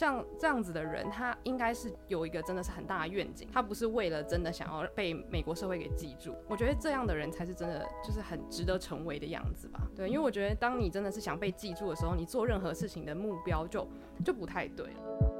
像这样子的人，他应该是有一个真的是很大的愿景，他不是为了真的想要被美国社会给记住。我觉得这样的人才是真的，就是很值得成为的样子吧。对，因为我觉得当你真的是想被记住的时候，你做任何事情的目标就就不太对了。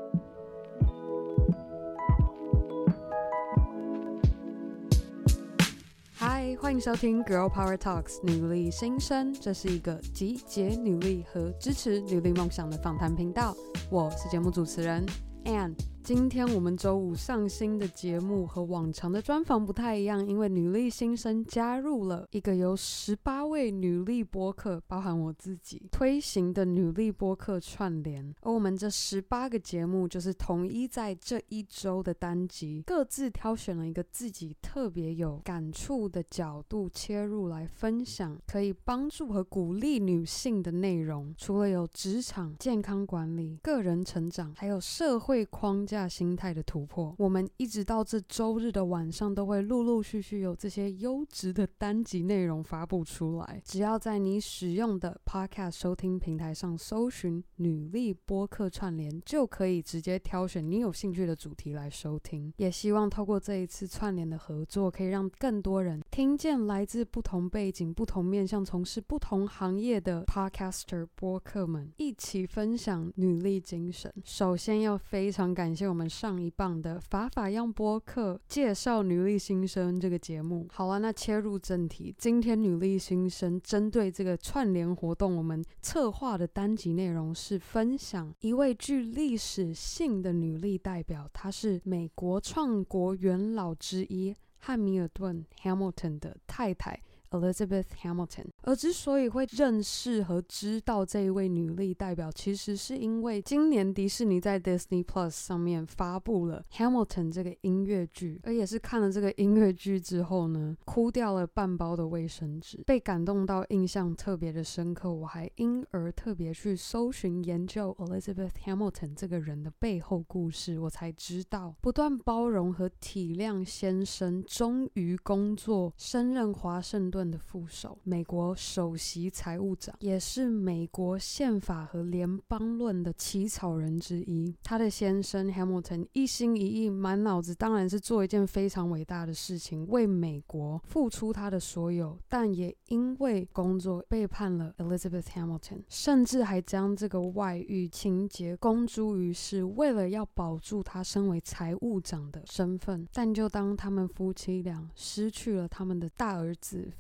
欢迎收听《Girl Power Talks》女力新生，这是一个集结女力和支持女力梦想的访谈频道。我是节目主持人 Ann。今天我们周五上新的节目和往常的专访不太一样，因为女力新生加入了一个由十八位女力播客，包含我自己推行的女力播客串联。而我们这十八个节目就是统一在这一周的单集，各自挑选了一个自己特别有感触的角度切入来分享，可以帮助和鼓励女性的内容。除了有职场、健康管理、个人成长，还有社会框架。心态的突破，我们一直到这周日的晚上都会陆陆续续有这些优质的单集内容发布出来。只要在你使用的 Podcast 收听平台上搜寻“女力播客串联”，就可以直接挑选你有兴趣的主题来收听。也希望透过这一次串联的合作，可以让更多人听见来自不同背景、不同面向、从事不同行业的 Podcaster 播客们一起分享女力精神。首先要非常感谢。我们上一棒的法法样播客介绍女力新生这个节目。好了，那切入正题，今天女力新生针对这个串联活动，我们策划的单集内容是分享一位具历史性的女力代表，她是美国创国元老之一汉密尔顿 （Hamilton） 的太太。Elizabeth Hamilton，而之所以会认识和知道这一位女力代表，其实是因为今年迪士尼在 Disney Plus 上面发布了 Hamilton 这个音乐剧，而也是看了这个音乐剧之后呢，哭掉了半包的卫生纸，被感动到印象特别的深刻。我还因而特别去搜寻研究 Elizabeth Hamilton 这个人的背后故事，我才知道，不断包容和体谅先生，终于工作升任华盛顿。的副手，美国首席财务长，也是美国宪法和联邦论的起草人之一。他的先生 Hamilton 一心一意，满脑子当然是做一件非常伟大的事情，为美国付出他的所有。但也因为工作背叛了 Elizabeth Hamilton，甚至还将这个外遇情节公诸于世，为了要保住他身为财务长的身份。但就当他们夫妻俩失去了他们的大儿子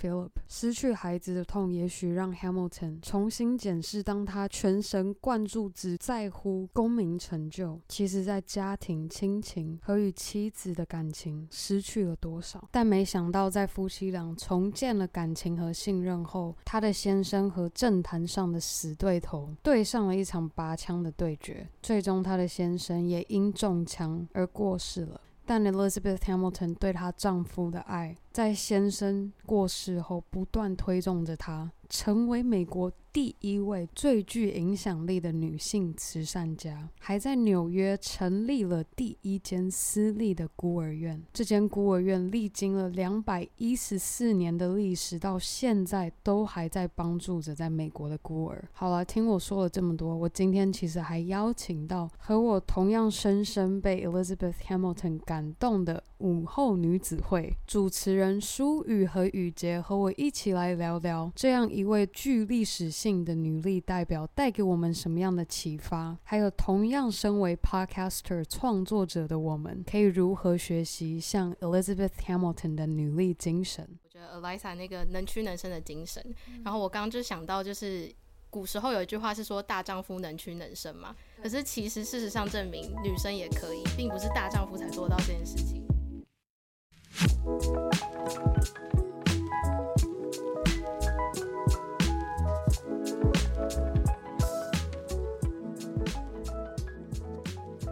失去孩子的痛，也许让 Hamilton 重新检视，当他全神贯注只在乎功名成就，其实在家庭、亲情和与妻子的感情失去了多少。但没想到，在夫妻俩重建了感情和信任后，他的先生和政坛上的死对头对上了一场拔枪的对决，最终他的先生也因中枪而过世了。但 Elizabeth Hamilton 对她丈夫的爱，在先生过世后，不断推动着她成为美国第一位最具影响力的女性慈善家，还在纽约成立了第一间私立的孤儿院。这间孤儿院历经了两百一十四年的历史，到现在都还在帮助着在美国的孤儿。好了，听我说了这么多，我今天其实还邀请到和我同样深深被 Elizabeth Hamilton 感动的午后女子会主持人舒雨和雨洁和我一起来聊聊这样一位具历史性的女力代表带给我们什么样的启发？还有同样身为 Podcaster 创作者的我们，可以如何学习像 Elizabeth Hamilton 的女力精神？我觉得 Elisa 那个能屈能伸的精神。嗯、然后我刚刚就想到，就是古时候有一句话是说“大丈夫能屈能伸”嘛。可是其实事实上证明，女生也可以，并不是大丈夫才做到这件事情。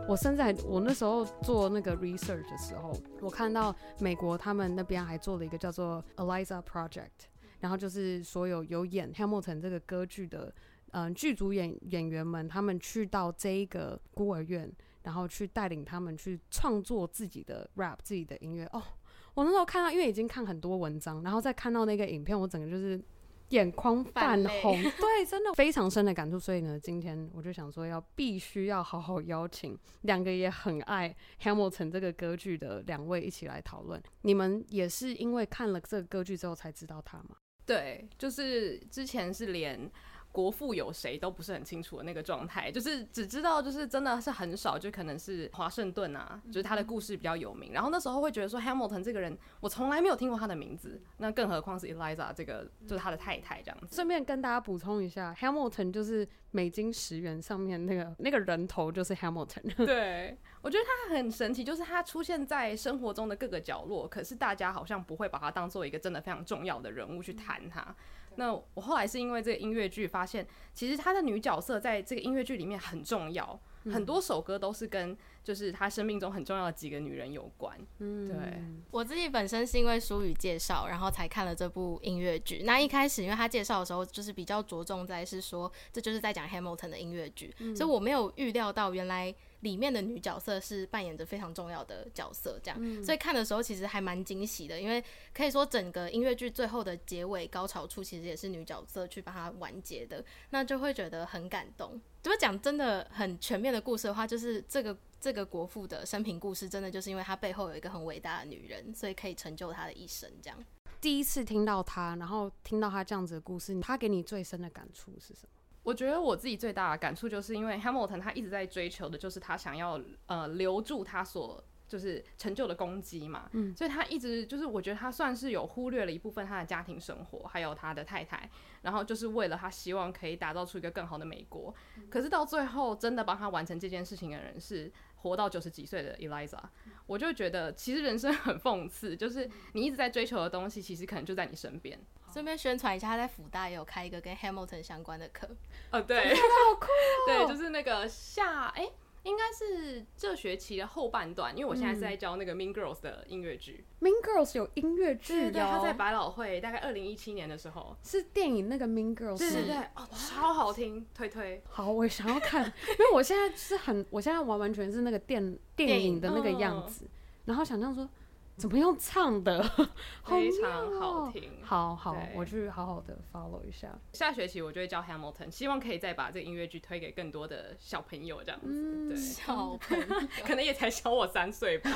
我现在我那时候做那个 research 的时候，我看到美国他们那边还做了一个叫做 Eliza Project，然后就是所有有演黑莫尘这个歌剧的嗯剧组演演员们，他们去到这一个孤儿院，然后去带领他们去创作自己的 rap 自己的音乐。哦，我那时候看到，因为已经看很多文章，然后再看到那个影片，我整个就是眼眶泛红，对，真的非常深的感触。所以呢，今天我就想说，要必须要好好邀请两个也很爱 Hamilton 这个歌剧的两位一起来讨论。你们也是因为看了这个歌剧之后才知道他吗？对，就是之前是连。国父有谁都不是很清楚的那个状态，就是只知道就是真的是很少，就可能是华盛顿啊，就是他的故事比较有名。然后那时候会觉得说 Hamilton 这个人，我从来没有听过他的名字，那更何况是 Eliza 这个就是他的太太这样子。顺便跟大家补充一下，Hamilton 就是美金十元上面那个那个人头就是 Hamilton。对，我觉得他很神奇，就是他出现在生活中的各个角落，可是大家好像不会把他当做一个真的非常重要的人物去谈他。那我后来是因为这个音乐剧发现，其实她的女角色在这个音乐剧里面很重要，嗯，很多首歌都是跟就是她生命中很重要的几个女人有关。嗯，对。我自己本身是因为书宇介绍，然后才看了这部音乐剧。那一开始因为他介绍的时候，就是比较着重在是说，这就是在讲 Hamilton 的音乐剧，嗯，所以我没有预料到原来。里面的女角色是扮演着非常重要的角色，这样，嗯、所以看的时候其实还蛮惊喜的，因为可以说整个音乐剧最后的结尾高潮处其实也是女角色去把它完结的，那就会觉得很感动。如果讲真的很全面的故事的话，就是这个这个国父的生平故事，真的就是因为他背后有一个很伟大的女人，所以可以成就他的一生。这样，第一次听到他，然后听到他这样子的故事，他给你最深的感触是什么？我觉得我自己最大的感触，就是因为 Hamilton 他一直在追求的，就是他想要呃留住他所就是成就的攻击嘛，嗯，所以他一直就是我觉得他算是有忽略了一部分他的家庭生活，还有他的太太，然后就是为了他希望可以打造出一个更好的美国，可是到最后真的帮他完成这件事情的人是活到九十几岁的 Eliza，我就觉得其实人生很讽刺，就是你一直在追求的东西，其实可能就在你身边。顺便宣传一下，他在辅大也有开一个跟 Hamilton 相关的课。哦，对，好酷哦。对，就是那个下，哎、欸，应该是这学期的后半段，因为我现在是在教那个 Mean Girls 的音乐剧。Mean Girls 有音乐剧的，对，他在百老汇大概二零一七年的时候，是电影那个 Mean Girls。对对对，哦，超好听，推推。好，我也想要看，因为我现在是很，我现在完完全是那个电电影的那个样子，嗯、然后想象说。怎么用唱的？非常好听。好好，我去好好的 follow 一下。下学期我就会教 Hamilton，希望可以再把这个音乐剧推给更多的小朋友，这样子。嗯、对，小朋友 可能也才小我三岁吧，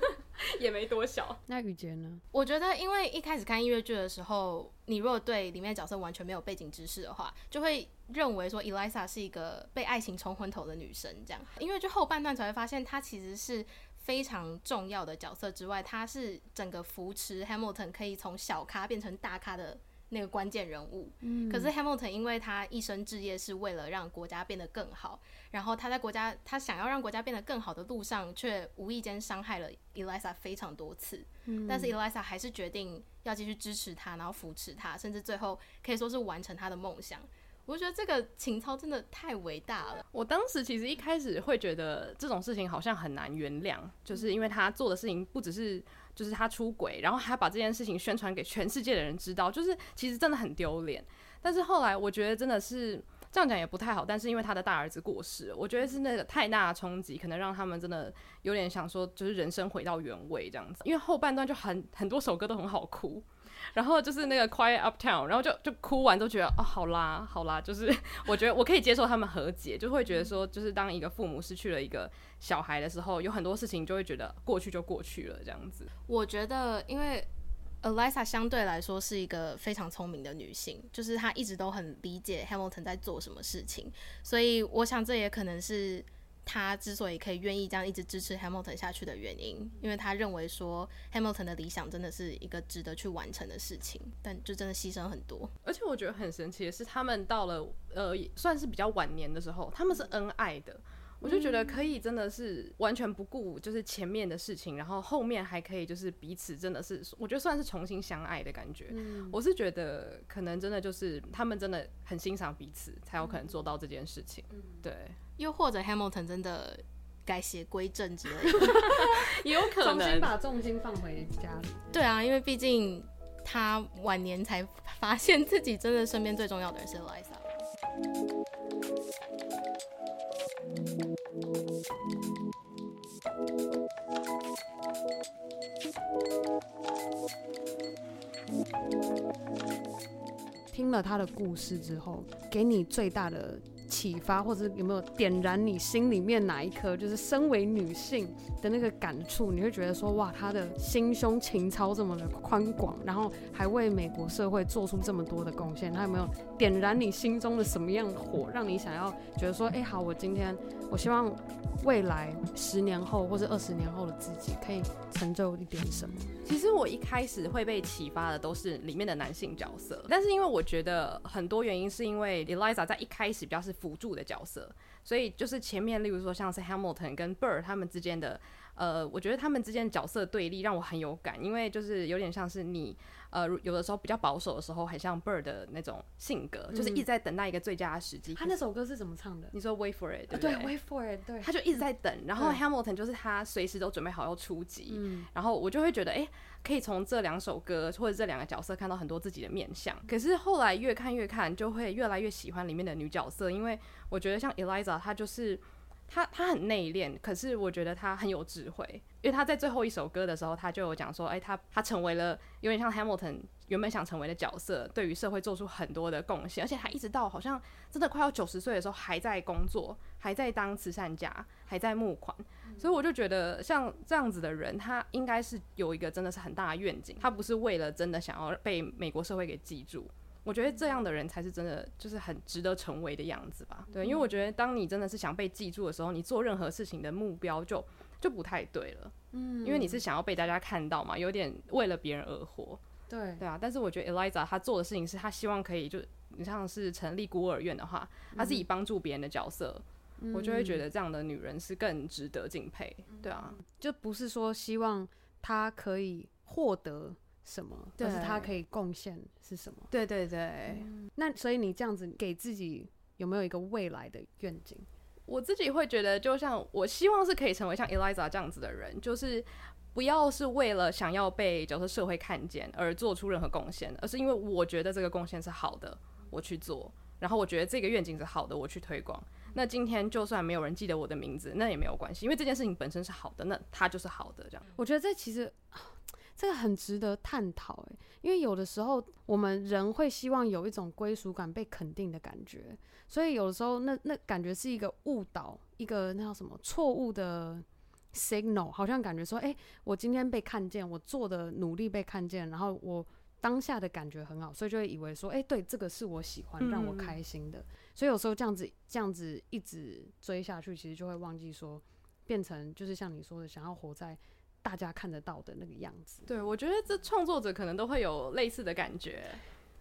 也没多小。那雨洁呢？我觉得，因为一开始看音乐剧的时候，你如果对里面的角色完全没有背景知识的话，就会认为说 Eliza 是一个被爱情冲昏头的女生。这样，音乐剧后半段才会发现，她其实是。非常重要的角色之外，他是整个扶持 Hamilton 可以从小咖变成大咖的那个关键人物。嗯。可是 Hamilton 因为他一生志业是为了让国家变得更好，然后他在国家他想要让国家变得更好的路上，却无意间伤害了 Elisa 非常多次。嗯。但是 Elisa 还是决定要继续支持他，然后扶持他，甚至最后可以说是完成他的梦想。我觉得这个情操真的太伟大了。我当时其实一开始会觉得这种事情好像很难原谅，就是因为他做的事情不只是就是他出轨，然后还把这件事情宣传给全世界的人知道，就是其实真的很丢脸。但是后来我觉得真的是这样讲也不太好，但是因为他的大儿子过世，我觉得是那个太大的冲击，可能让他们真的有点想说，就是人生回到原位这样子。因为后半段就很很多首歌都很好哭。然后就是那个 Quiet Uptown，然后就就哭完都觉得哦，好啦好啦，就是 我觉得我可以接受他们和解，就会觉得说，就是当一个父母失去了一个小孩的时候，有很多事情就会觉得过去就过去了这样子。我觉得，因为 Elisa 相对来说是一个非常聪明的女性，就是她一直都很理解 Hamilton 在做什么事情，所以我想这也可能是。他之所以可以愿意这样一直支持 Hamilton 下去的原因，因为他认为说 Hamilton 的理想真的是一个值得去完成的事情，但就真的牺牲很多。而且我觉得很神奇的是，他们到了呃算是比较晚年的时候，他们是恩爱的。我就觉得可以真的是完全不顾就是前面的事情，然后后面还可以就是彼此真的是我觉得算是重新相爱的感觉。我是觉得可能真的就是他们真的很欣赏彼此，才有可能做到这件事情。对。又或者 Hamilton 真的改邪归正之类的，也 有可能重新把重心放回家里。对啊，因为毕竟他晚年才发现自己真的身边最重要的人是 Eliza。听听了他的故事之后，给你最大的启发，或者有没有点燃你心里面哪一颗，就是身为女性的那个感触？你会觉得说，哇，她的心胸情操这么的宽广，然后还为美国社会做出这么多的贡献，她有没有点燃你心中的什么样的火，让你想要觉得说，哎、好，我今天我希望未来十年后或者二十年后的自己可以成就一点什么？其实我一开始会被启发的都是里面的男性角色，但是因为我觉得很多原因是因为 Eliza 在一开始比较是。辅助的角色，所以就是前面，例如说像是 Hamilton 跟 Burr 他们之间的，呃，我觉得他们之间的角色对立让我很有感，因为就是有点像是你。呃，有的时候比较保守的时候，很像 Bird 的那种性格，嗯、就是一直在等待一个最佳的时机。他那首歌是怎么唱的？你说 Wait for it，对不对？对，Wait for it，对。他就一直在等，然后 Hamilton 就是他随时都准备好要出击。嗯。然后我就会觉得，哎、欸，可以从这两首歌或者这两个角色看到很多自己的面相。可是后来越看越看，就会越来越喜欢里面的女角色，因为我觉得像 Eliza，她就是。他他很内敛，可是我觉得他很有智慧，因为他在最后一首歌的时候，他就有讲说，哎、欸，他他成为了有点像 Hamilton 原本想成为的角色，对于社会做出很多的贡献，而且他一直到好像真的快要九十岁的时候还在工作，还在当慈善家，还在募款，所以我就觉得像这样子的人，他应该是有一个真的是很大的愿景，他不是为了真的想要被美国社会给记住。我觉得这样的人才是真的，就是很值得成为的样子吧。对，因为我觉得当你真的是想被记住的时候，你做任何事情的目标就就不太对了。嗯，因为你是想要被大家看到嘛，有点为了别人而活。对，对啊。但是我觉得 Eliza 她做的事情是，她希望可以就你像是成立孤儿院的话，她是以帮助别人的角色，嗯，我就会觉得这样的女人是更值得敬佩。对啊，就不是说希望她可以获得。什么？但是他可以贡献是什么？对对对、嗯。那所以你这样子给自己有没有一个未来的愿景？我自己会觉得，就像我希望是可以成为像 Eliza 这样子的人，就是不要是为了想要被角色社会看见而做出任何贡献，而是因为我觉得这个贡献是好的，我去做。然后我觉得这个愿景是好的，我去推广。那今天就算没有人记得我的名字，那也没有关系，因为这件事情本身是好的，那它就是好的。这样，我觉得这其实。这个很值得探讨诶，因为有的时候我们人会希望有一种归属感、被肯定的感觉，所以有的时候那那感觉是一个误导，一个那叫什么错误的 signal，好像感觉说，诶，我今天被看见，我做的努力被看见，然后我当下的感觉很好，所以就会以为说，诶，对，这个是我喜欢、让我开心的，所以有时候这样子这样子一直追下去，其实就会忘记说，变成就是像你说的，想要活在。大家看得到的那个样子，对，我觉得这创作者可能都会有类似的感觉，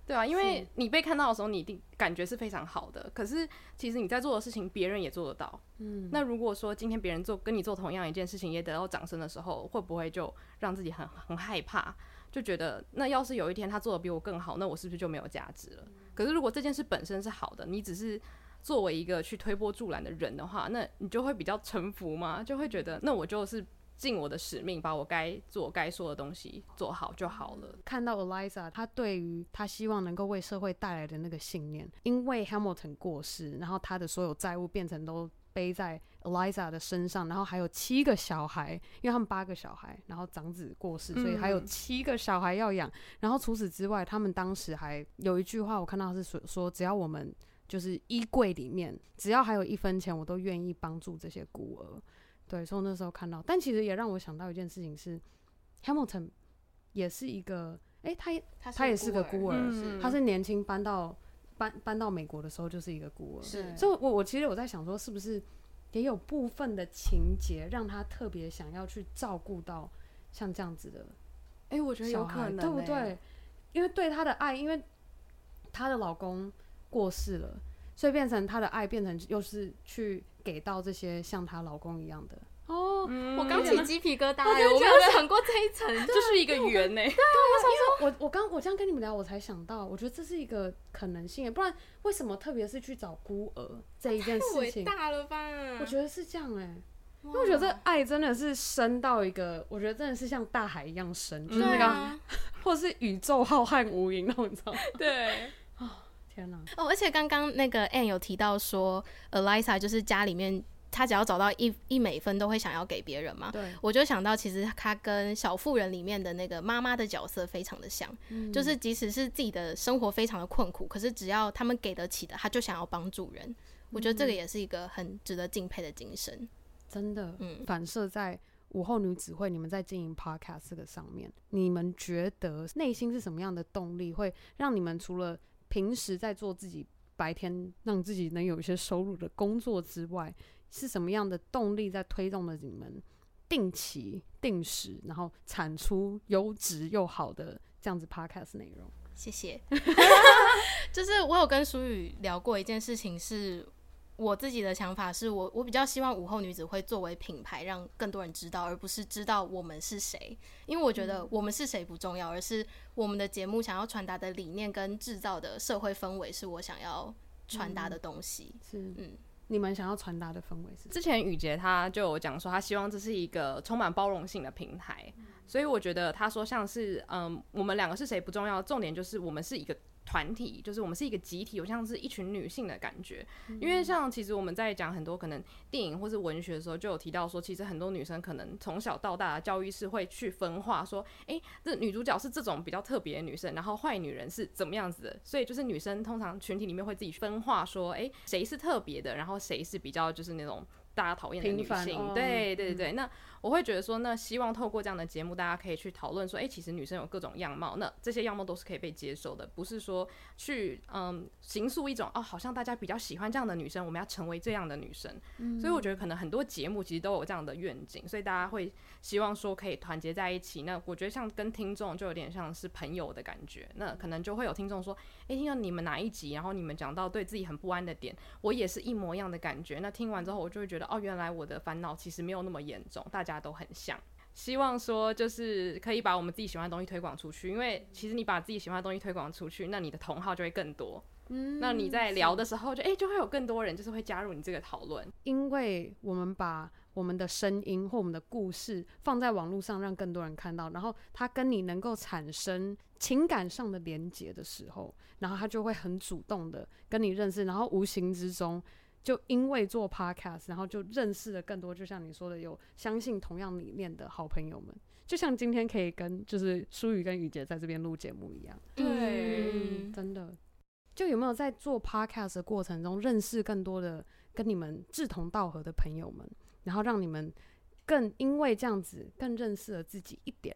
对啊，因为你被看到的时候，你一定感觉是非常好的。可是其实你在做的事情，别人也做得到。嗯，那如果说今天别人做跟你做同样一件事情，也得到掌声的时候，会不会就让自己很很害怕？就觉得那要是有一天他做的比我更好，那我是不是就没有价值了？可是如果这件事本身是好的，你只是作为一个去推波助澜的人的话，那你就会比较臣服吗？就会觉得那我就是。尽我的使命，把我该做、该说的东西做好就好了。看到 Eliza，他对于他希望能够为社会带来的那个信念，因为 Hamilton 过世，然后他的所有债务变成都背在 Eliza 的身上，然后还有七个小孩，因为他们八个小孩，然后长子过世，所以还有七个小孩要养。嗯。然后除此之外，他们当时还有一句话，我看到是说说，只要我们就是衣柜里面只要还有一分钱，我都愿意帮助这些孤儿。对，所以我那时候看到，但其实也让我想到一件事情是，Hamilton 也是一个，哎，他他，他也是个孤儿，嗯、他是年轻搬到搬搬到美国的时候就是一个孤儿，是，所以我我其实我在想说，是不是也有部分的情节让他特别想要去照顾到像这样子的，哎，我觉得有可能，对不对？因为对他的爱，因为他的老公过世了，所以变成他的爱变成又是去。给到这些像她老公一样的哦，嗯、我刚起鸡皮疙瘩，我没有想过这一层，就是一个圆呢。对，我想说，我我刚我这样跟你们聊，我才想到，我觉得这是一个可能性，不然为什么特别是去找孤儿这一件事情？太伟大了吧？我觉得是这样哎，因为我觉得这爱真的是深到一个，我觉得真的是像大海一样深，就是那个，啊、或者是宇宙浩瀚无垠那种，你知道吗？对。天哪！哦，而且刚刚那个 Anne 有提到说，Eliza 就是家里面他只要找到一一美分都会想要给别人嘛。对，我就想到其实他跟小妇人里面的那个妈妈的角色非常的像，嗯、就是即使是自己的生活非常的困苦，可是只要他们给得起的，他就想要帮助人。我觉得这个也是一个很值得敬佩的精神。真的，嗯，反射在午后女子会，你们在经营 podcast 这个上面，你们觉得内心是什么样的动力，会让你们除了平时在做自己白天让自己能有一些收入的工作之外，是什么样的动力在推动着你们定期定时，然后产出优质又好的这样子 podcast 内容？谢谢。就是我有跟舒宇聊过一件事情是。我自己的想法是我，我比较希望午后女子会作为品牌，让更多人知道，而不是知道我们是谁。因为我觉得我们是谁不重要，而是我们的节目想要传达的理念跟制造的社会氛围是我想要传达的东西。嗯、是，嗯，你们想要传达的氛围是？之前雨杰他就有讲说，他希望这是一个充满包容性的平台，嗯、所以我觉得他说像是，嗯，我们两个是谁不重要，重点就是我们是一个。团体就是我们是一个集体，我像是一群女性的感觉。因为像其实我们在讲很多可能电影或是文学的时候，就有提到说，其实很多女生可能从小到大的教育是会去分化，说，诶，这女主角是这种比较特别的女生，然后坏女人是怎么样子的。所以就是女生通常群体里面会自己分化，说，诶，谁是特别的，然后谁是比较就是那种大家讨厌的女性。哦、对对对那。我会觉得说，那希望透过这样的节目，大家可以去讨论说，哎，其实女生有各种样貌，那这些样貌都是可以被接受的，不是说去嗯形塑一种哦，好像大家比较喜欢这样的女生，我们要成为这样的女生。嗯。所以我觉得可能很多节目其实都有这样的愿景，所以大家会希望说可以团结在一起。那我觉得像跟听众就有点像是朋友的感觉，那可能就会有听众说，哎，听到你们哪一集，然后你们讲到对自己很不安的点，我也是一模一样的感觉。那听完之后，我就会觉得哦，原来我的烦恼其实没有那么严重，大。家都很像，希望说就是可以把我们自己喜欢的东西推广出去，因为其实你把自己喜欢的东西推广出去，那你的同好就会更多。嗯，那你在聊的时候就，就哎就会有更多人就是会加入你这个讨论，因为我们把我们的声音或我们的故事放在网络上，让更多人看到，然后他跟你能够产生情感上的连接的时候，然后他就会很主动的跟你认识，然后无形之中。就因为做 podcast，然后就认识了更多，就像你说的，有相信同样理念的好朋友们。就像今天可以跟就是舒雨跟雨洁在这边录节目一样，对、嗯，真的。就有没有在做 podcast 的过程中认识更多的跟你们志同道合的朋友们，然后让你们更因为这样子更认识了自己一点，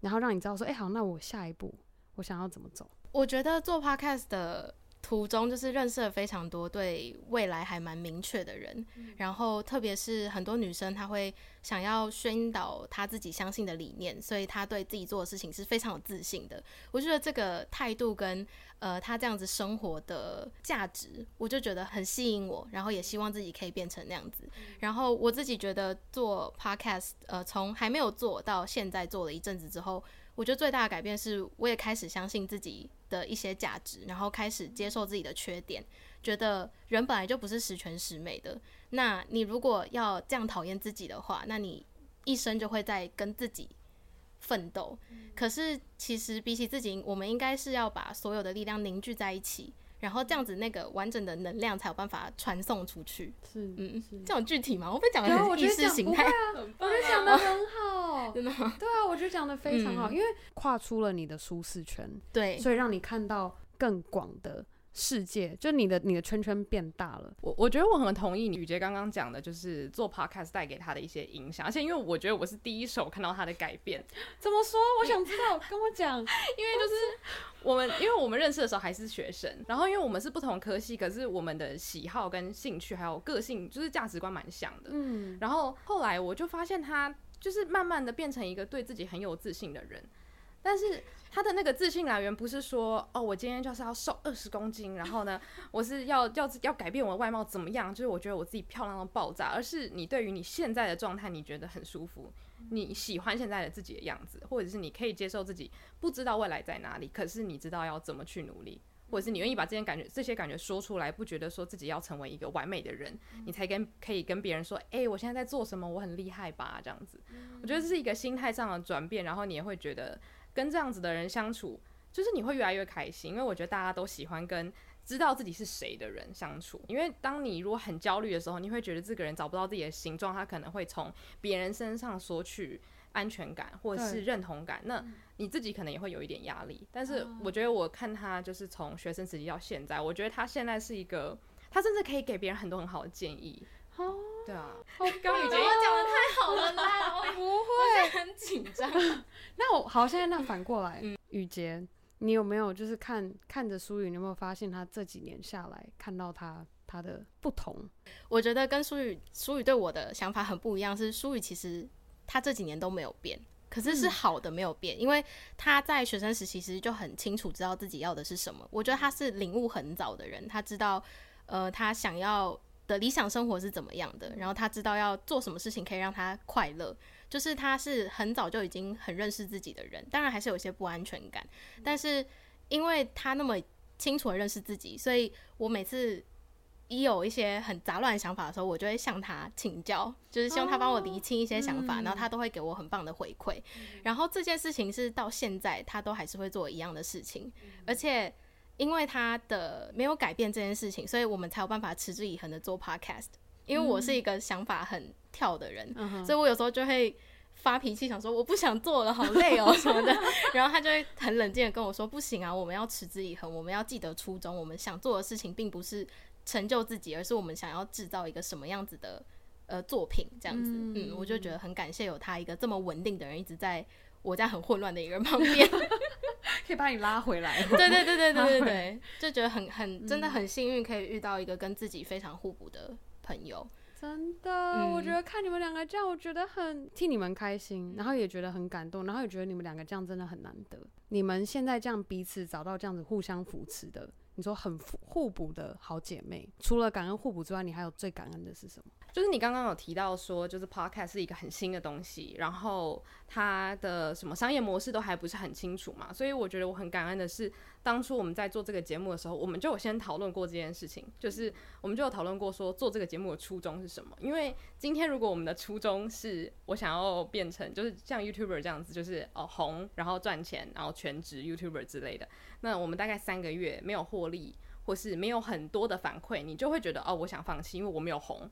然后让你知道说，哎、欸，好，那我下一步我想要怎么走？我觉得做 podcast 的。途中就是认识了非常多对未来还蛮明确的人，嗯、然后特别是很多女生，她会想要宣导她自己相信的理念，所以她对自己做的事情是非常有自信的。我觉得这个态度跟呃她这样子生活的价值，我就觉得很吸引我，然后也希望自己可以变成那样子。然后我自己觉得做 podcast，呃，从还没有做到现在做了一阵子之后。我觉得最大的改变是，我也开始相信自己的一些价值，然后开始接受自己的缺点，觉得人本来就不是十全十美的。那你如果要这样讨厌自己的话，那你一生就会在跟自己奋斗。可是其实比起自己，我们应该是要把所有的力量凝聚在一起。然后这样子，那个完整的能量才有办法传送出去。是，嗯，是这种具体吗？我被讲的很意识形态，我觉得讲的很好，真的吗？对啊，我觉得讲的非常好，嗯、因为跨出了你的舒适圈，对，所以让你看到更广的。世界就你的你的圈圈变大了，我我觉得我很同意雨杰刚刚讲的，就是做 podcast 带给他的一些影响，而且因为我觉得我是第一手看到他的改变，怎么说？我想知道，跟我讲，因为就是我们因为我们认识的时候还是学生，然后因为我们是不同科系，可是我们的喜好跟兴趣还有个性就是价值观蛮像的，嗯，然后后来我就发现他就是慢慢的变成一个对自己很有自信的人。但是他的那个自信来源不是说哦，我今天就是要瘦二十公斤，然后呢，我是要要要改变我的外貌怎么样？就是我觉得我自己漂亮到爆炸，而是你对于你现在的状态，你觉得很舒服，你喜欢现在的自己的样子，或者是你可以接受自己不知道未来在哪里，可是你知道要怎么去努力，或者是你愿意把这些感觉这些感觉说出来，不觉得说自己要成为一个完美的人，你才跟可以跟别人说，哎、我现在在做什么，我很厉害吧？这样子，我觉得这是一个心态上的转变，然后你也会觉得。跟这样子的人相处，就是你会越来越开心，因为我觉得大家都喜欢跟知道自己是谁的人相处。因为当你如果很焦虑的时候，你会觉得这个人找不到自己的形状，他可能会从别人身上索取安全感或者是认同感。那你自己可能也会有一点压力。但是我觉得我看他就是从学生时期到现在，我觉得他现在是一个，他甚至可以给别人很多很好的建议。哦，对啊，刚雨洁讲的太好了啦，我不会很紧张。那我好，现在那反过来，雨洁。你有没有就是看看着舒雨，你有没有发现他这几年下来看到他他的不同？我觉得跟舒雨舒宇对我的想法很不一样，是舒雨其实他这几年都没有变，可是是好的没有变，嗯、因为他在学生时期其实就很清楚知道自己要的是什么。我觉得他是领悟很早的人，他知道呃他想要的理想生活是怎么样的，然后他知道要做什么事情可以让他快乐。就是他是很早就已经很认识自己的人，当然还是有些不安全感，但是因为他那么清楚的认识自己，所以我每次一有一些很杂乱的想法的时候，我就会向他请教，就是希望他帮我厘清一些想法，然后他都会给我很棒的回馈。然后这件事情是到现在他都还是会做一样的事情，而且因为他的没有改变这件事情，所以我们才有办法持之以恒的做 podcast。因为我是一个想法很跳的人，嗯、所以我有时候就会发脾气，想说我不想做了，好累哦什么的。然后他就会很冷静的跟我说：“不行啊，我们要持之以恒，我们要记得初衷。我们想做的事情并不是成就自己，而是我们想要制造一个什么样子的呃作品，这样子。嗯”嗯，我就觉得很感谢有他一个这么稳定的人，一直在我家很混乱的一个人 旁边，可以把你拉回来。对对对对对对 对，就觉得很很真的很幸运，可以遇到一个跟自己非常互补的。朋友，真的，嗯、我觉得看你们两个这样，我觉得很替你们开心，然后也觉得很感动，然后也觉得你们两个这样真的很难得。你们现在这样彼此找到这样子互相扶持的，你说很互补的好姐妹，除了感恩互补之外，你还有最感恩的是什么？就是你刚刚有提到说，就是 Podcast 是一个很新的东西，然后它的什么商业模式都还不是很清楚嘛，所以我觉得我很感恩的是，当初我们在做这个节目的时候，我们就有先讨论过这件事情，就是我们就有讨论过说做这个节目的初衷是什么。因为今天如果我们的初衷是我想要变成就是像 YouTuber 这样子，就是哦红，然后赚钱，然后全职 YouTuber 之类的，那我们大概三个月没有获利，或是没有很多的反馈，你就会觉得哦，我想放弃，因为我没有红。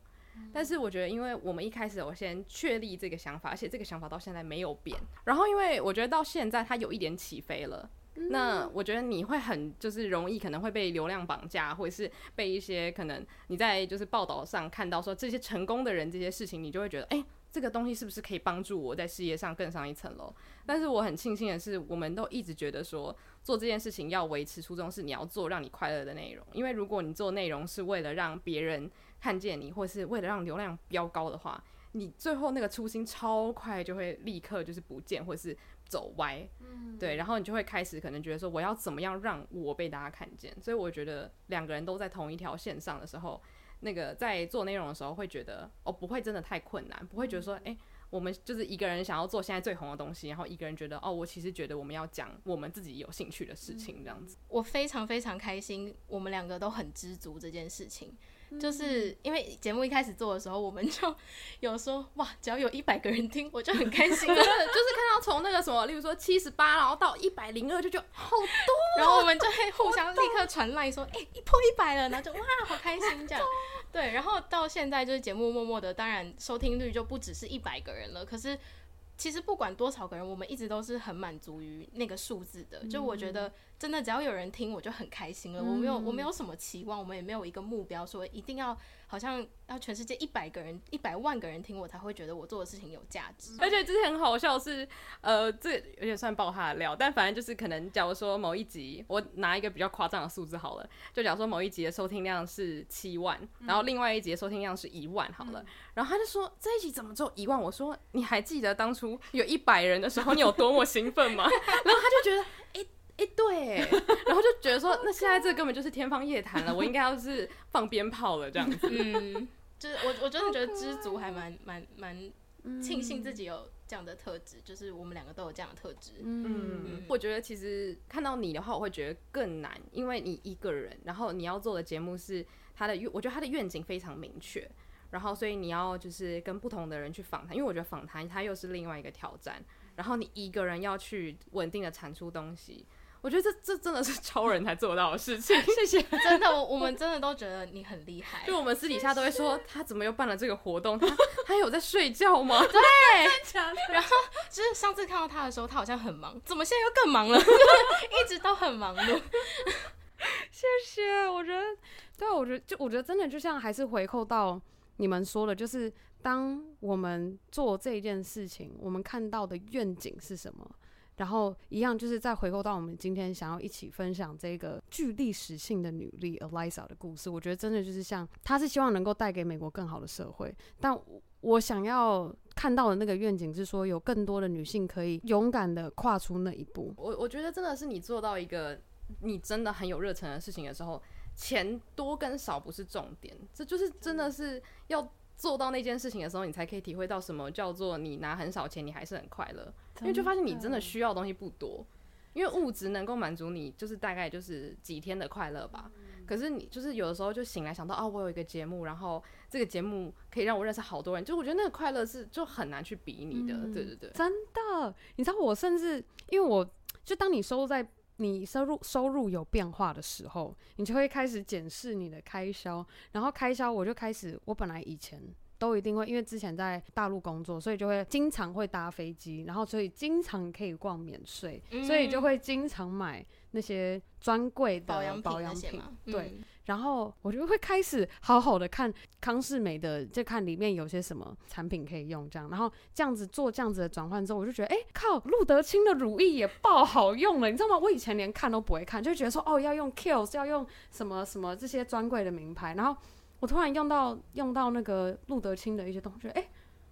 但是我觉得，因为我们一开始我先确立这个想法，而且这个想法到现在没有变。然后，因为我觉得到现在它有一点起飞了，那我觉得你会很就是容易可能会被流量绑架，或者是被一些可能你在就是报道上看到说这些成功的人这些事情，你就会觉得，哎，这个东西是不是可以帮助我在事业上更上一层楼？但是我很庆幸的是，我们都一直觉得说做这件事情要维持初衷是你要做让你快乐的内容，因为如果你做内容是为了让别人。看见你，或是为了让流量飙高的话，你最后那个初心超快就会立刻就是不见，或是走歪，嗯，对，然后你就会开始可能觉得说我要怎么样让我被大家看见。所以我觉得两个人都在同一条线上的时候，那个在做内容的时候会觉得哦，不会真的太困难，不会觉得说诶，我们就是一个人想要做现在最红的东西，然后一个人觉得哦，我其实觉得我们要讲我们自己有兴趣的事情这样子。我非常非常开心，我们两个都很知足这件事情。就是因为节目一开始做的时候，我们就有说哇，只要有一百个人听，我就很开心 了。就是看到从那个什么，例如说七十八，然后到一百零二，就觉得好多，然后我们就会互相立刻传赖说，哎、欸，一破一百了，然后就哇，好开心这样。对，然后到现在就是节目默默的，当然收听率就不只是一百个人了，可是。其实不管多少个人，我们一直都是很满足于那个数字的。就我觉得，真的只要有人听，我就很开心了。我没有，我没有什么期望，我们也没有一个目标说一定要。好像要全世界一百个人、一百万个人听我才会觉得我做的事情有价值。而且之前很好笑是，呃，这有点算爆他的料，但反正就是可能，假如说某一集，我拿一个比较夸张的数字好了，就假如说某一集的收听量是七万，然后另外一集的收听量是一万好了，嗯、然后他就说这一集怎么只有一万？我说你还记得当初有一百人的时候你有多么兴奋吗？然后他就觉得，哎。哎，欸、对，然后就觉得说，那现在这根本就是天方夜谭了，我应该要是放鞭炮了这样子。嗯，就是我，我真的觉得知足还蛮蛮蛮庆幸自己有这样的特质，嗯、就是我们两个都有这样的特质。嗯，嗯我觉得其实看到你的话，我会觉得更难，因为你一个人，然后你要做的节目是他的愿，我觉得他的愿景非常明确，然后所以你要就是跟不同的人去访谈，因为我觉得访谈它又是另外一个挑战，然后你一个人要去稳定的产出东西。我觉得这这真的是超人才做到的事情。谢谢，真的，我我们真的都觉得你很厉害。就我们私底下都会说，他怎么又办了这个活动？他他有在睡觉吗？对，然后就是上次看到他的时候，他好像很忙，怎么现在又更忙了？一直都很忙碌。谢谢，我觉得，对啊，我觉得就我觉得真的就像还是回扣到你们说的，就是当我们做这件事情，我们看到的愿景是什么，然后一样就是再回扣到我们今天想要一起分享这个具历史性的女力 Eliza 的故事，我觉得真的就是像她是希望能够带给美国更好的社会，但我想要看到的那个愿景是说有更多的女性可以勇敢的跨出那一步。我我觉得真的是你做到一个。你真的很有热忱的事情的时候，钱多跟少不是重点，这就是真的是要做到那件事情的时候，你才可以体会到什么叫做你拿很少钱，你还是很快乐。因为就发现你真的需要的东西不多，因为物质能够满足你，就是大概就是几天的快乐吧。可是你就是有的时候就醒来想到，哦，我有一个节目，然后这个节目可以让我认识好多人，就我觉得那个快乐是就很难去比拟的。对对对，真的，你知道我甚至因为我就当你收入在。你收入收入有变化的时候，你就会开始检视你的开销，然后开销我就开始，我本来以前都一定会，因为之前在大陆工作，所以就会经常会搭飞机，然后所以经常可以逛免税，嗯、所以就会经常买那些专柜的保养品，对。嗯然后我就会开始好好的看康世美的，就看里面有些什么产品可以用，这样。然后这样子做这样子的转换之后，我就觉得，哎，靠，露得清的乳液也爆好用了，你知道吗？我以前连看都不会看，就觉得说，哦，要用 Kiehl's，要用什么什么这些专柜的名牌。然后我突然用到用到那个露得清的一些东西，哎，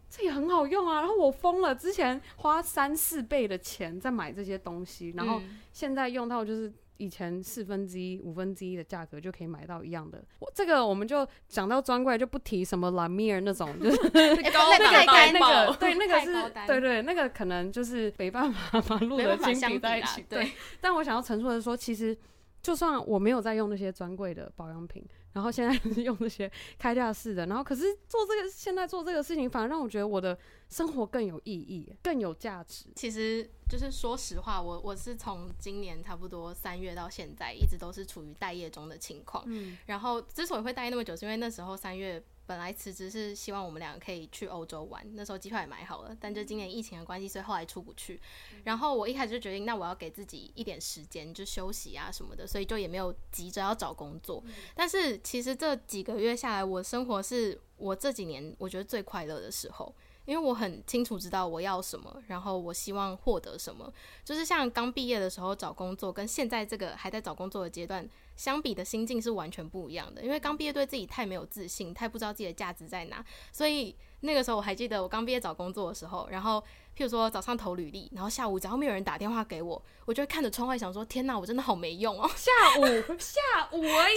这也很好用啊。然后我疯了，之前花三四倍的钱在买这些东西，然后现在用到就是。以前四分之一、五分之一的价格就可以买到一样的。我这个我们就讲到专柜，就不提什么 La Mer 那种，就是 高档那个，对，那个是，对对，那个可能就是没办法把露得清比在一起。对，但我想要陈述的是说，其实就算我没有在用那些专柜的保养品。然后现在 是用那些开架式的，然后可是做这个现在做这个事情，反而让我觉得我的生活更有意义，更有价值。其实就是说实话，我我是从今年差不多三月到现在，一直都是处于待业中的情况。嗯，然后之所以会待业那么久，是因为那时候三月。本来辞职是希望我们两个可以去欧洲玩，那时候机票也买好了，但就今年疫情的关系，所以后来出不去。然后我一开始就决定，那我要给自己一点时间，就休息啊什么的，所以就也没有急着要找工作。但是其实这几个月下来，我生活是我这几年我觉得最快乐的时候。因为我很清楚知道我要什么，然后我希望获得什么，就是像刚毕业的时候找工作，跟现在这个还在找工作的阶段相比的心境是完全不一样的。因为刚毕业对自己太没有自信，太不知道自己的价值在哪，所以。那个时候我还记得，我刚毕业找工作的时候，然后譬如说早上投履历，然后下午只要没有人打电话给我，我就会看着窗外想说：天哪，我真的好没用哦！下午下午而已，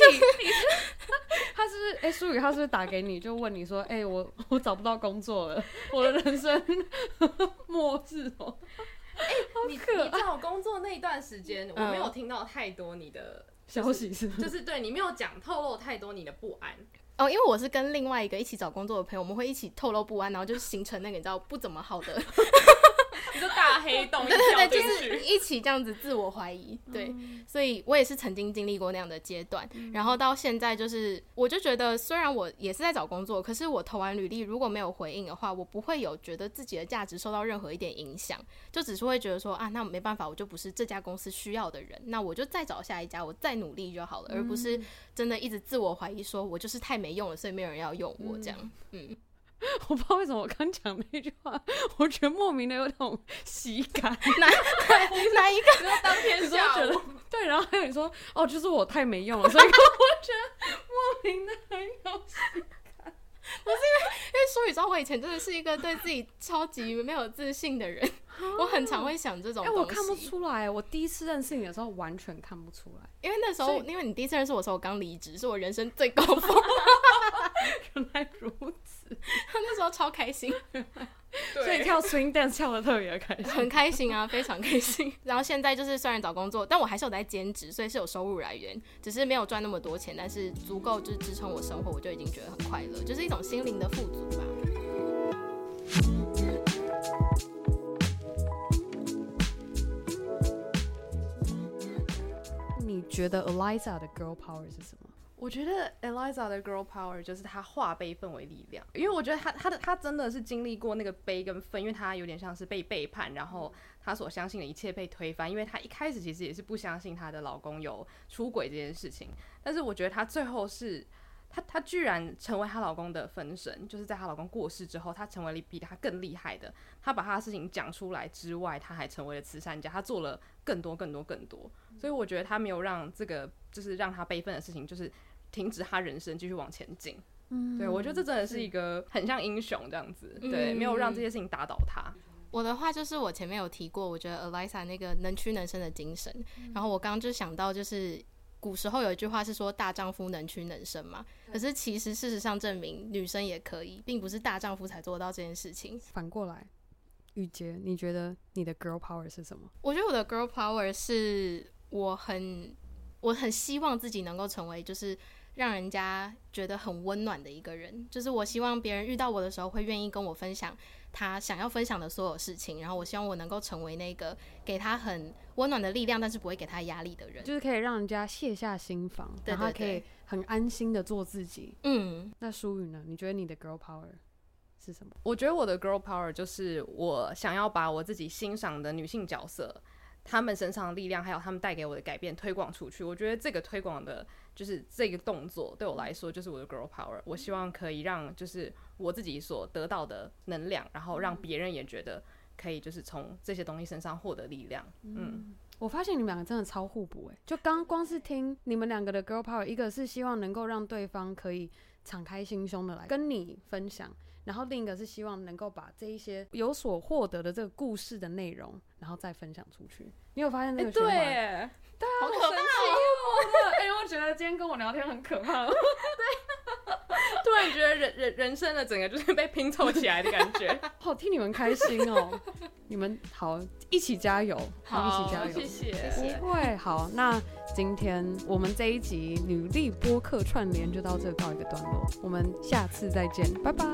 他是不是哎，舒雨，他是不是打给你就问你说：哎，我我找不到工作了，我的人生 末日哦！哎，你你找工作那一段时间，我没有听到太多你的消息，是就是对你没有讲透露太多你的不安。哦，因为我是跟另外一个一起找工作的朋友，我们会一起透露不安，然后就是形成那个你知道不怎么好的。大黑洞，对对对，就是一起这样子自我怀疑，对，嗯、所以我也是曾经经历过那样的阶段，嗯、然后到现在就是，我就觉得虽然我也是在找工作，可是我投完履历如果没有回应的话，我不会有觉得自己的价值受到任何一点影响，就只是会觉得说啊，那没办法，我就不是这家公司需要的人，那我就再找下一家，我再努力就好了，嗯、而不是真的一直自我怀疑，说我就是太没用了，所以没有人要用我这样，嗯。我不知道为什么我刚讲那句话，我觉得莫名的有种喜感。哪哪一个？当天下午。对，然后还有你说，哦，就是我太没用了，所以 我觉得莫名的很有喜感。不是因为，因为说你知道，我以前真的是一个对自己超级没有自信的人，我很常会想这种。哎、欸，我看不出来，我第一次认识你的时候完全看不出来，因为那时候，因为你第一次认识我的时候，我刚离职，是我人生最高峰。原来如此，他那时候超开心，所以跳 swing dance 跳的特别开心，很开心啊，非常开心。然后现在就是虽然找工作，但我还是有在兼职，所以是有收入来源，只是没有赚那么多钱，但是足够就是支撑我生活，我就已经觉得很快乐，就是一种心灵的富足吧。你觉得 Eliza 的 girl power 是什么？我觉得 Eliza 的 girl power 就是她化悲愤为力量，因为我觉得她她的她真的是经历过那个悲跟愤，因为她有点像是被背叛，然后她所相信的一切被推翻，因为她一开始其实也是不相信她的老公有出轨这件事情，但是我觉得她最后是。她她居然成为她老公的分神，就是在她老公过世之后，她成为了比她更厉害的。她把她的事情讲出来之外，她还成为了慈善家，她做了更多更多更多。所以我觉得她没有让这个就是让她悲愤的事情，就是停止他人生继续往前进。嗯，对，我觉得这真的是一个很像英雄这样子。对，没有让这些事情打倒他。我的话就是我前面有提过，我觉得 Elisa 那个能屈能伸的精神。然后我刚刚就想到就是。古时候有一句话是说“大丈夫能屈能伸”嘛，可是其实事实上证明女生也可以，并不是大丈夫才做到这件事情。反过来，雨洁，你觉得你的 girl power 是什么？我觉得我的 girl power 是我很我很希望自己能够成为就是。让人家觉得很温暖的一个人，就是我希望别人遇到我的时候会愿意跟我分享他想要分享的所有事情，然后我希望我能够成为那个给他很温暖的力量，但是不会给他压力的人，就是可以让人家卸下心防，对，他可以很安心的做自己。嗯，那舒雨呢？你觉得你的 girl power 是什么？我觉得我的 girl power 就是我想要把我自己欣赏的女性角色，他们身上的力量，还有他们带给我的改变推广出去。我觉得这个推广的。就是这个动作对我来说就是我的 girl power，我希望可以让就是我自己所得到的能量，然后让别人也觉得可以就是从这些东西身上获得力量。嗯，嗯，我发现你们两个真的超互补诶，就刚光是听你们两个的 girl power，一个是希望能够让对方可以敞开心胸的来跟你分享，然后另一个是希望能够把这一些有所获得的这个故事的内容，然后再分享出去。你有发现那个循环？欸好神奇哦！哎、欸，我觉得今天跟我聊天很可怕。对，突然觉得人人人生的整个就是被拼凑起来的感觉，好替你们开心哦！你们好，一起加油，好，一起加油，谢谢。不会，好，那今天我们这一集女力播客串联就到这告一个段落，我们下次再见，拜拜。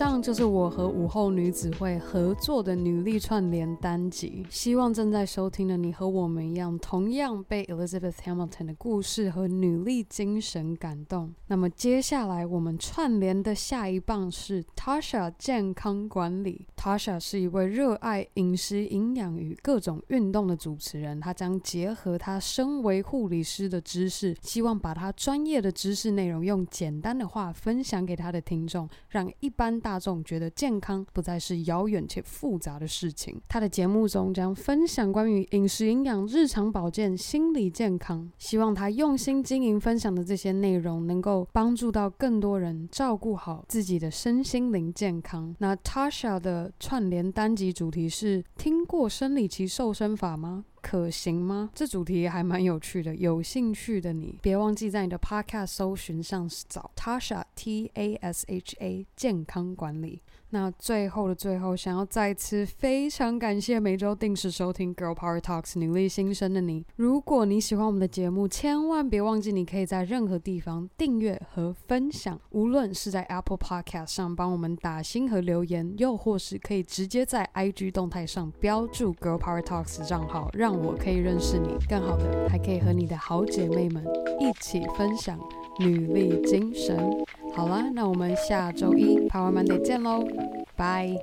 上就是我和午后女子会合作的女力串联单集，希望正在收听的你和我们一样，同样被 Elizabeth Hamilton 的故事和女力精神感动。那么接下来我们串联的下一棒是 Tasha 健康管理。Tasha 是一位热爱饮食营养与各种运动的主持人，她将结合她身为护理师的知识，希望把她专业的知识内容用简单的话分享给她的听众，让一般大大众觉得健康不再是遥远且复杂的事情。他的节目中将分享关于饮食营养、日常保健、心理健康。希望他用心经营分享的这些内容，能够帮助到更多人照顾好自己的身心灵健康。那 Tasha 的串联单集主题是：听过生理期瘦身法吗？可行吗？这主题还蛮有趣的，有兴趣的你别忘记在你的 Podcast 搜寻上找 Tasha T A S H A 健康管理。那最后的最后，想要再次非常感谢每周定时收听 Girl Power Talks 女力新生的你。如果你喜欢我们的节目，千万别忘记，你可以在任何地方订阅和分享，无论是在 Apple Podcast 上帮我们打星和留言，又或是可以直接在 IG 动态上标注 Girl Power Talks 账号，让我可以认识你。更好的，还可以和你的好姐妹们一起分享女力精神。好了，那我们下周一 Power Monday 见喽，拜。